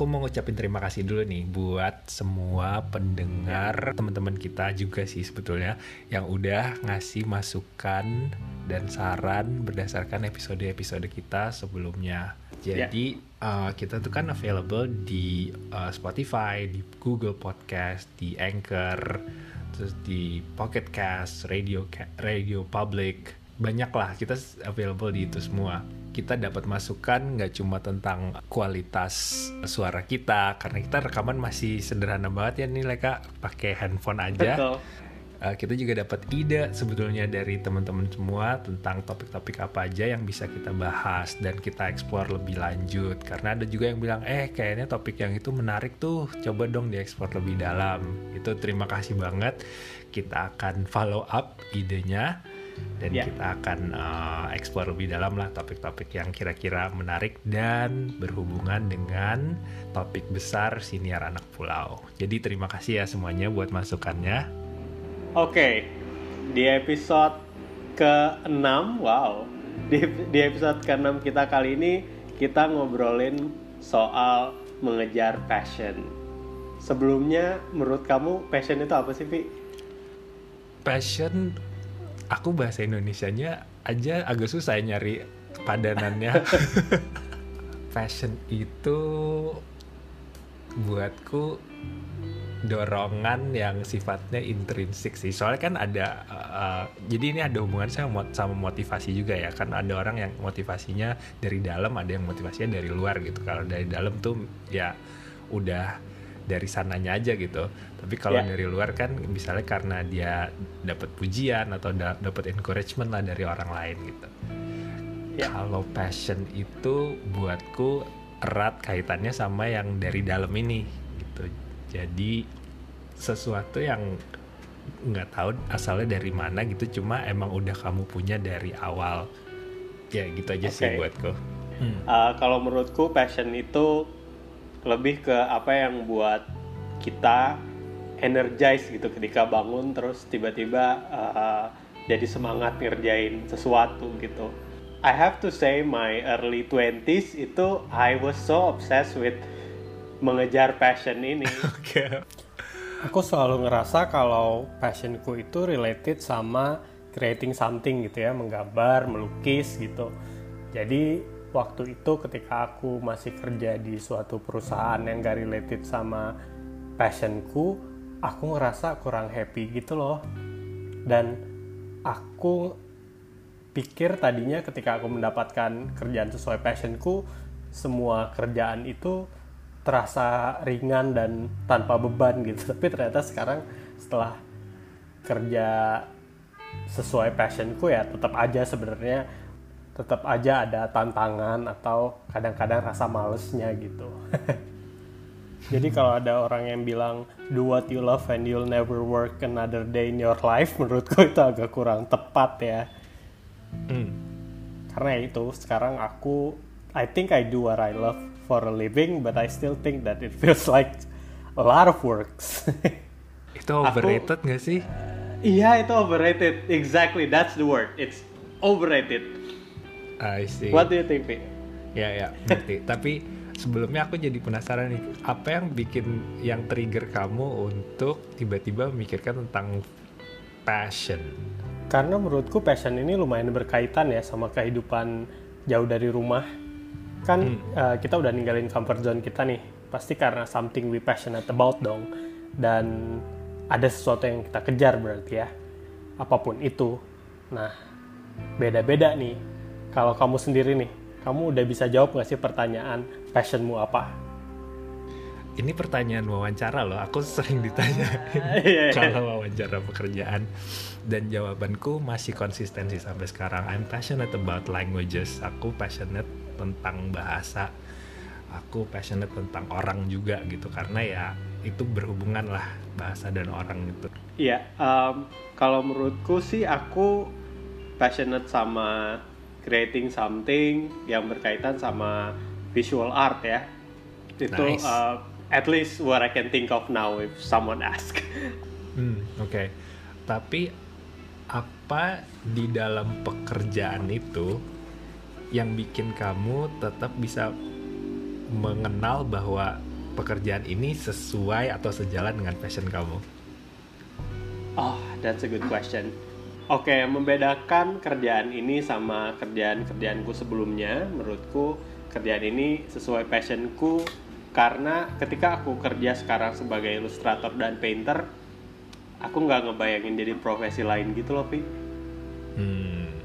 aku mau ngucapin terima kasih dulu nih buat semua pendengar teman-teman kita juga sih sebetulnya yang udah ngasih masukan dan saran berdasarkan episode-episode kita sebelumnya. Jadi uh, kita tuh kan available di uh, Spotify, di Google Podcast, di Anchor, terus di Pocket Cast, Radio Radio Public, banyak lah kita available di itu semua. Kita dapat masukan nggak cuma tentang kualitas suara kita karena kita rekaman masih sederhana banget ya nih Leka. Pakai handphone aja. Betul. Uh, kita juga dapat ide sebetulnya dari teman-teman semua tentang topik-topik apa aja yang bisa kita bahas dan kita explore lebih lanjut. Karena ada juga yang bilang eh kayaknya topik yang itu menarik tuh. Coba dong dieksplor lebih dalam. Itu terima kasih banget. Kita akan follow up idenya dan Ya. kita akan uh, explore lebih dalam lah topik-topik yang kira-kira menarik dan berhubungan dengan topik besar siniar anak pulau jadi terima kasih ya semuanya buat masukannya Oke, di episode ke-6, wow. Di, di episode ke-6 kita kali ini kita ngobrolin soal mengejar passion. Sebelumnya, menurut kamu passion itu apa sih, Vi? passion aku bahasa Indonesianya aja agak susah ya nyari padanannya. Passion itu buatku dorongan yang sifatnya intrinsik sih. Soalnya kan ada uh, jadi ini ada hubungan sama sama motivasi juga ya. Kan ada orang yang motivasinya dari dalam ada yang motivasinya dari luar gitu. Kalau dari dalam tuh ya udah dari sananya aja gitu tapi kalau Ya. dari luar kan misalnya karena dia dapat pujian atau da- dapat encouragement lah dari orang lain gitu Ya. kalau passion itu buatku erat kaitannya sama yang dari dalam ini gitu jadi sesuatu yang nggak tahu asalnya dari mana gitu cuma emang udah kamu punya dari awal ya gitu aja sih Oke. buatku Uh, kalau menurutku passion itu lebih ke apa yang buat kita energize gitu ketika bangun terus tiba-tiba uh, jadi semangat ngerjain sesuatu gitu. I have to say my early 20s itu I was so obsessed with mengejar passion ini. oke Aku selalu ngerasa kalau passionku itu related sama creating something gitu ya, menggambar, melukis gitu. Jadi waktu itu ketika aku masih kerja di suatu perusahaan yang gak related sama passionku, aku ngerasa kurang happy gitu loh. Dan aku pikir tadinya ketika aku mendapatkan kerjaan sesuai passionku, semua kerjaan itu terasa ringan dan tanpa beban gitu. Tapi ternyata sekarang setelah kerja sesuai passionku ya tetap aja sebenarnya tetap aja ada tantangan atau kadang-kadang rasa malesnya gitu. Jadi kalau ada orang yang bilang do what you love and you'll never work another day in your life, menurutku itu agak kurang tepat ya. Hmm. Karena itu sekarang aku I think I do what I love for a living, but I still think that it feels like a lot of works. itu overrated nggak sih Iya itu overrated, exactly that's the word. It's overrated. I see What do you think, Vi? Ya ya ngerti. Tapi sebelumnya aku jadi penasaran nih, apa yang bikin yang trigger kamu untuk tiba-tiba memikirkan tentang passion? Karena menurutku passion ini lumayan berkaitan ya sama kehidupan jauh dari rumah. Kan eh, kita udah ninggalin comfort zone kita nih. Pasti karena something we passionate about dong. Dan ada sesuatu yang kita kejar berarti ya. Apa pun itu. Nah, beda-beda nih. Kalau kamu sendiri nih, kamu udah bisa jawab nggak sih pertanyaan passionmu apa? Ini pertanyaan wawancara loh, aku sering ditanya Iya, iya. kalau wawancara pekerjaan dan jawabanku masih konsisten sih sampai sekarang. I'm passionate about languages. Aku passionate tentang bahasa. Aku passionate tentang orang juga gitu karena ya itu berhubungan lah bahasa dan orang gitu. Iya, em, kalau menurutku sih aku passionate sama creating something yang berkaitan sama visual art ya. Itu Nice. uh, at least what I can think of now if someone ask. Hmm, oke. Tapi apa di dalam pekerjaan itu yang bikin kamu tetap bisa mengenal bahwa pekerjaan ini sesuai atau sejalan dengan passion kamu? Oh, that's a good question. Oke, membedakan kerjaan ini sama kerjaan-kerjaanku sebelumnya, menurutku kerjaan ini sesuai passionku karena ketika aku kerja sekarang sebagai ilustrator dan painter, aku nggak ngebayangin jadi profesi lain gitu loh, Pi. Hmm.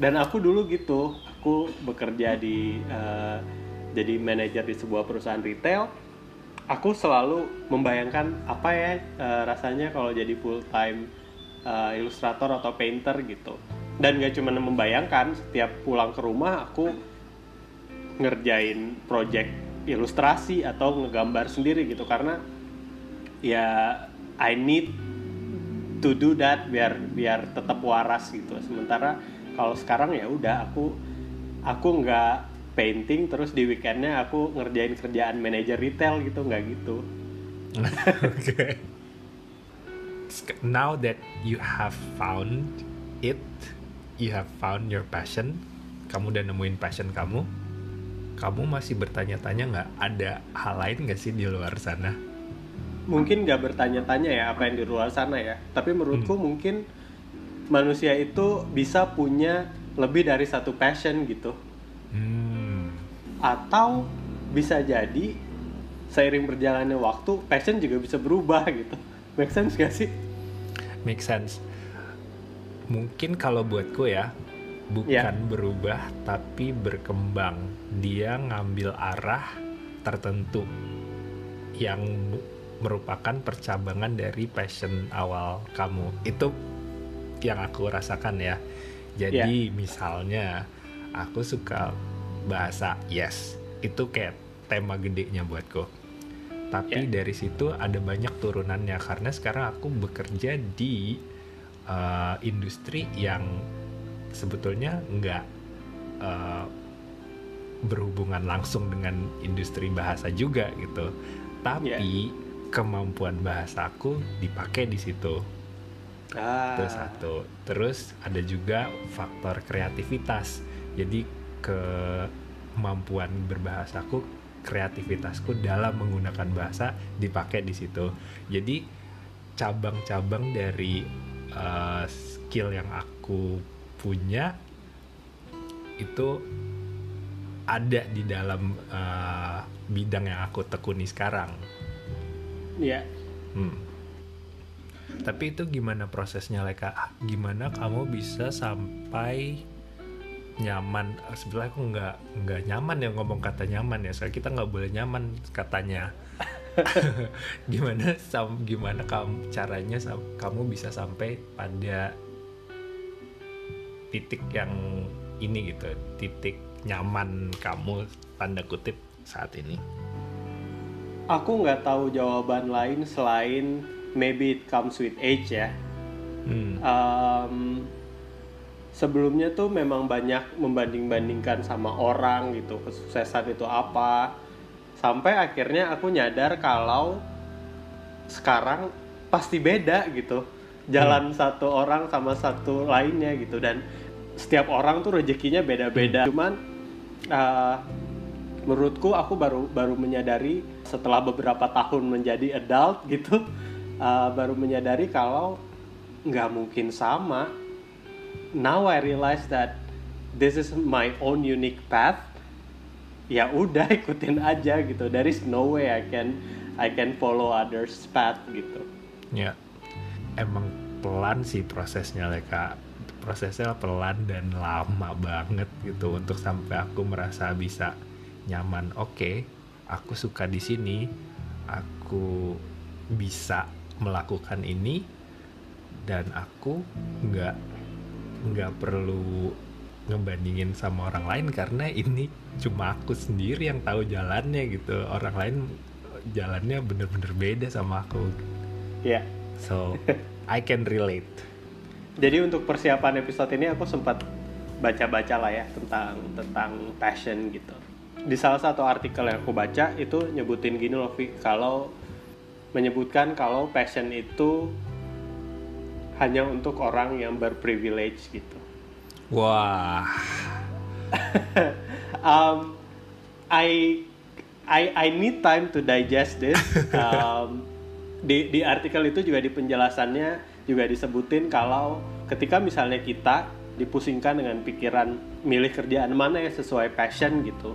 Dan aku dulu gitu, aku bekerja di uh, jadi manajer di sebuah perusahaan retail. Aku selalu membayangkan apa ya uh, rasanya kalau jadi full time uh, ilustrator atau painter gitu. Dan gak cuma membayangkan, setiap pulang ke rumah aku ngerjain project ilustrasi atau ngegambar sendiri gitu karena ya I need to do that biar biar tetap waras gitu. Sementara kalau sekarang ya udah aku aku nggak painting terus di weekendnya aku ngerjain kerjaan manajer retail gitu nggak gitu. Now that you have found it, you have found your passion, kamu udah nemuin passion kamu, kamu masih bertanya-tanya nggak ada hal lain nggak sih di luar sana? Mungkin nggak bertanya-tanya ya apa yang di luar sana ya, tapi menurutku hmm. mungkin manusia itu bisa punya lebih dari satu passion gitu. Hmm. Atau bisa jadi seiring berjalannya waktu passion juga bisa berubah gitu. Make sense gak sih? Make sense. Mungkin kalau buatku ya bukan yeah. berubah tapi berkembang. Dia ngambil arah tertentu yang merupakan percabangan dari passion awal kamu. Itu yang aku rasakan ya. Jadi yeah. misalnya aku suka bahasa yes, itu kayak tema gedenya buatku tapi yeah. dari situ ada banyak turunannya karena sekarang aku bekerja di uh, industri yang sebetulnya nggak uh, berhubungan langsung dengan industri bahasa juga gitu tapi yeah. kemampuan bahasaku dipakai di situ ah. itu satu terus ada juga faktor kreativitas jadi kemampuan berbahasaku kreativitasku dalam menggunakan bahasa dipakai di situ. Jadi cabang-cabang dari uh, skill yang aku punya itu ada di dalam uh, bidang yang aku tekuni sekarang. Iya. Yeah. Hmm. Tapi itu gimana prosesnya, Leka? Gimana kamu bisa sampai nyaman. Sebenarnya aku nggak nggak nyaman ya ngomong kata nyaman ya. Soalnya kita nggak boleh nyaman katanya. Gimana sam gimana kamu caranya sam, kamu bisa sampai pada titik yang ini gitu titik nyaman kamu tanda kutip saat ini. Aku nggak tahu jawaban lain selain maybe it comes with age ya. Hmm. um, sebelumnya tuh memang banyak membanding-bandingkan sama orang gitu kesuksesan itu apa sampai akhirnya aku nyadar kalau sekarang pasti beda gitu jalan hmm. satu orang sama satu lainnya gitu dan setiap orang tuh rezekinya beda-beda hmm. cuman uh, menurutku aku baru baru menyadari setelah beberapa tahun menjadi adult gitu uh, baru menyadari kalau nggak mungkin sama now I realize that this is my own unique path. Ya udah ikutin aja gitu. There is no way I can I can follow others path gitu. Ya. Emang pelan sih prosesnya Leka. Prosesnya pelan dan lama banget gitu untuk sampai aku merasa bisa nyaman. Oke okay, aku suka di sini. Aku bisa melakukan ini. Dan aku nggak nggak perlu ngebandingin sama orang lain karena ini cuma aku sendiri yang tahu jalannya gitu. Orang lain jalannya bener-bener beda sama aku. Ya yeah. so I can relate. Jadi untuk persiapan episode ini aku sempat baca-baca lah ya tentang tentang passion gitu. Di salah satu artikel yang aku baca itu nyebutin gini loh Vi kalau menyebutkan kalau passion itu hanya untuk orang yang berprivilege gitu. Wah. um, I I I need time to digest this. Um, di di artikel itu juga di penjelasannya juga disebutin kalau ketika misalnya kita dipusingkan dengan pikiran milih kerjaan mana yang sesuai passion gitu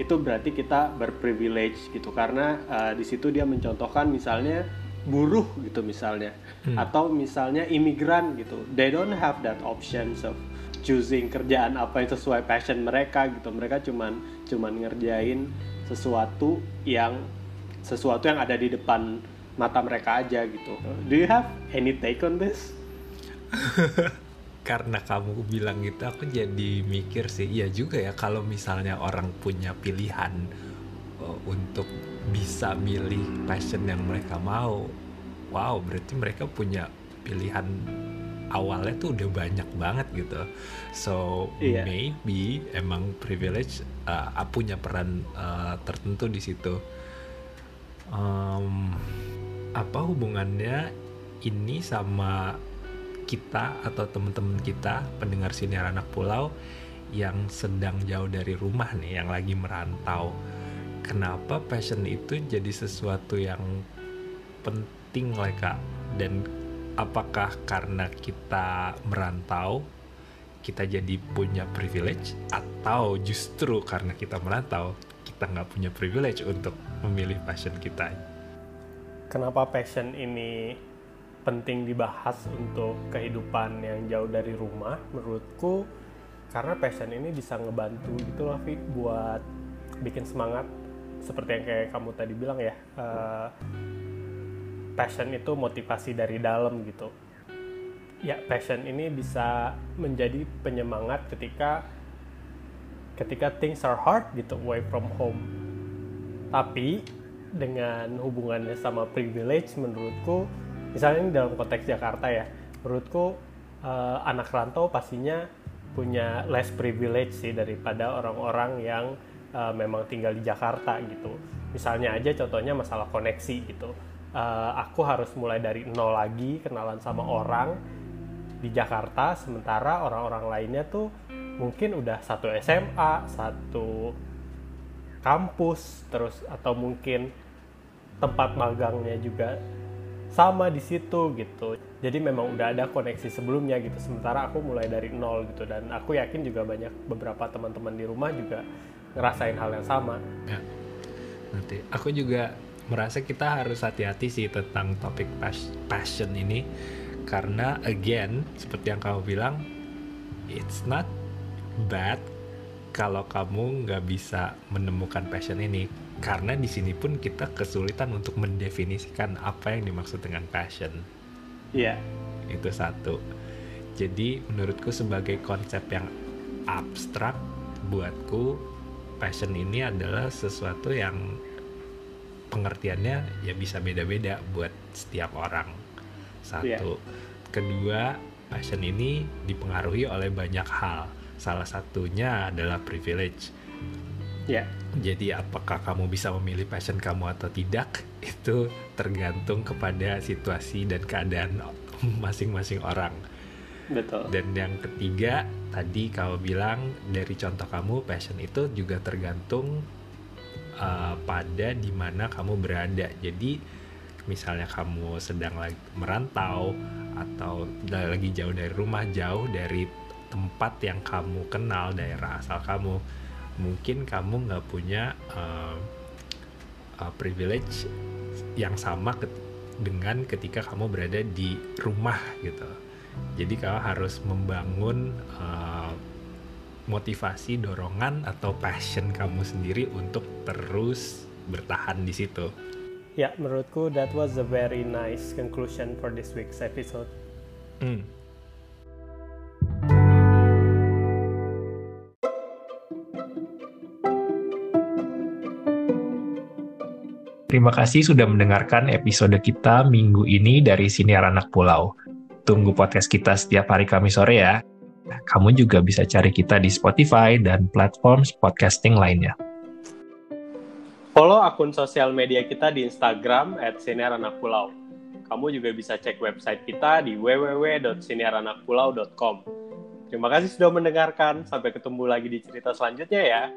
itu berarti kita berprivilege gitu karena uh, di situ dia mencontohkan misalnya buruh gitu misalnya hmm. atau misalnya imigran gitu they don't have that option of choosing kerjaan apa yang sesuai passion mereka gitu mereka cuman cuman ngerjain sesuatu yang sesuatu yang ada di depan mata mereka aja gitu. Do you have any take on this? Karena kamu bilang gitu, aku jadi mikir sih, iya juga ya kalau misalnya orang punya pilihan uh, untuk bisa milih passion yang mereka mau, wow berarti mereka punya pilihan awalnya tuh udah banyak banget gitu. So yeah. maybe emang privilege uh, punya peran uh, tertentu di situ. Um, apa hubungannya ini sama kita atau teman-teman kita pendengar siniar anak pulau yang sedang jauh dari rumah nih yang lagi merantau kenapa passion itu jadi sesuatu yang penting lah kak? Dan apakah karena kita merantau kita jadi punya privilege? Atau justru karena kita merantau kita nggak punya privilege untuk memilih passion kita? Kenapa passion ini penting dibahas untuk kehidupan yang jauh dari rumah menurutku? Karena passion ini bisa ngebantu gitu loh Vi buat bikin semangat seperti yang kayak kamu tadi bilang ya uh, passion itu motivasi dari dalam gitu. Ya passion ini bisa menjadi penyemangat ketika ketika things are hard gitu away from home. Tapi dengan hubungannya sama privilege menurutku misalnya ini dalam konteks Jakarta ya menurutku uh, anak rantau pastinya punya less privilege sih daripada orang-orang yang uh, memang tinggal di Jakarta gitu misalnya aja contohnya masalah koneksi gitu uh, aku harus mulai dari nol lagi kenalan sama orang di Jakarta sementara orang-orang lainnya tuh mungkin udah satu SMA satu kampus terus atau mungkin tempat magangnya juga sama di situ gitu. Jadi memang udah ada koneksi sebelumnya gitu. Sementara aku mulai dari nol gitu dan aku yakin juga banyak beberapa teman-teman di rumah juga ngerasain hal yang sama. Ya. Nanti aku juga merasa kita harus hati-hati sih tentang topik passion ini karena again seperti yang kamu bilang it's not bad kalau kamu nggak bisa menemukan passion ini karena di sini pun kita kesulitan untuk mendefinisikan apa yang dimaksud dengan passion. Iya. Yeah. Itu satu. Jadi menurutku sebagai konsep yang abstrak buatku passion ini adalah sesuatu yang pengertiannya ya bisa beda-beda buat setiap orang. Satu. Yeah. Kedua, passion ini dipengaruhi oleh banyak hal. Salah satunya adalah privilege Ya. Jadi apakah kamu bisa memilih passion kamu atau tidak itu tergantung kepada situasi dan keadaan masing-masing orang. Betul. Dan yang ketiga tadi kamu bilang dari contoh kamu passion itu juga tergantung uh, pada di mana kamu berada. Jadi misalnya kamu sedang lagi merantau atau lagi jauh dari rumah, jauh dari tempat yang kamu kenal, daerah asal kamu mungkin kamu nggak punya uh, uh, privilege yang sama ket dengan ketika kamu berada di rumah gitu. Jadi kamu harus membangun uh, motivasi, dorongan atau passion kamu sendiri untuk terus bertahan di situ. Ya, menurutku that was a very nice conclusion for this week's episode. Hmm. Terima kasih sudah mendengarkan episode kita minggu ini dari Siniar Anak Pulau. Tunggu podcast kita setiap hari Kamis sore ya. Kamu juga bisa cari kita di Spotify dan platform podcasting lainnya. Follow akun sosial media kita di Instagram at Pulau. Kamu juga bisa cek website kita di www.siniaranakpulau.com. Terima kasih sudah mendengarkan. Sampai ketemu lagi di cerita selanjutnya ya.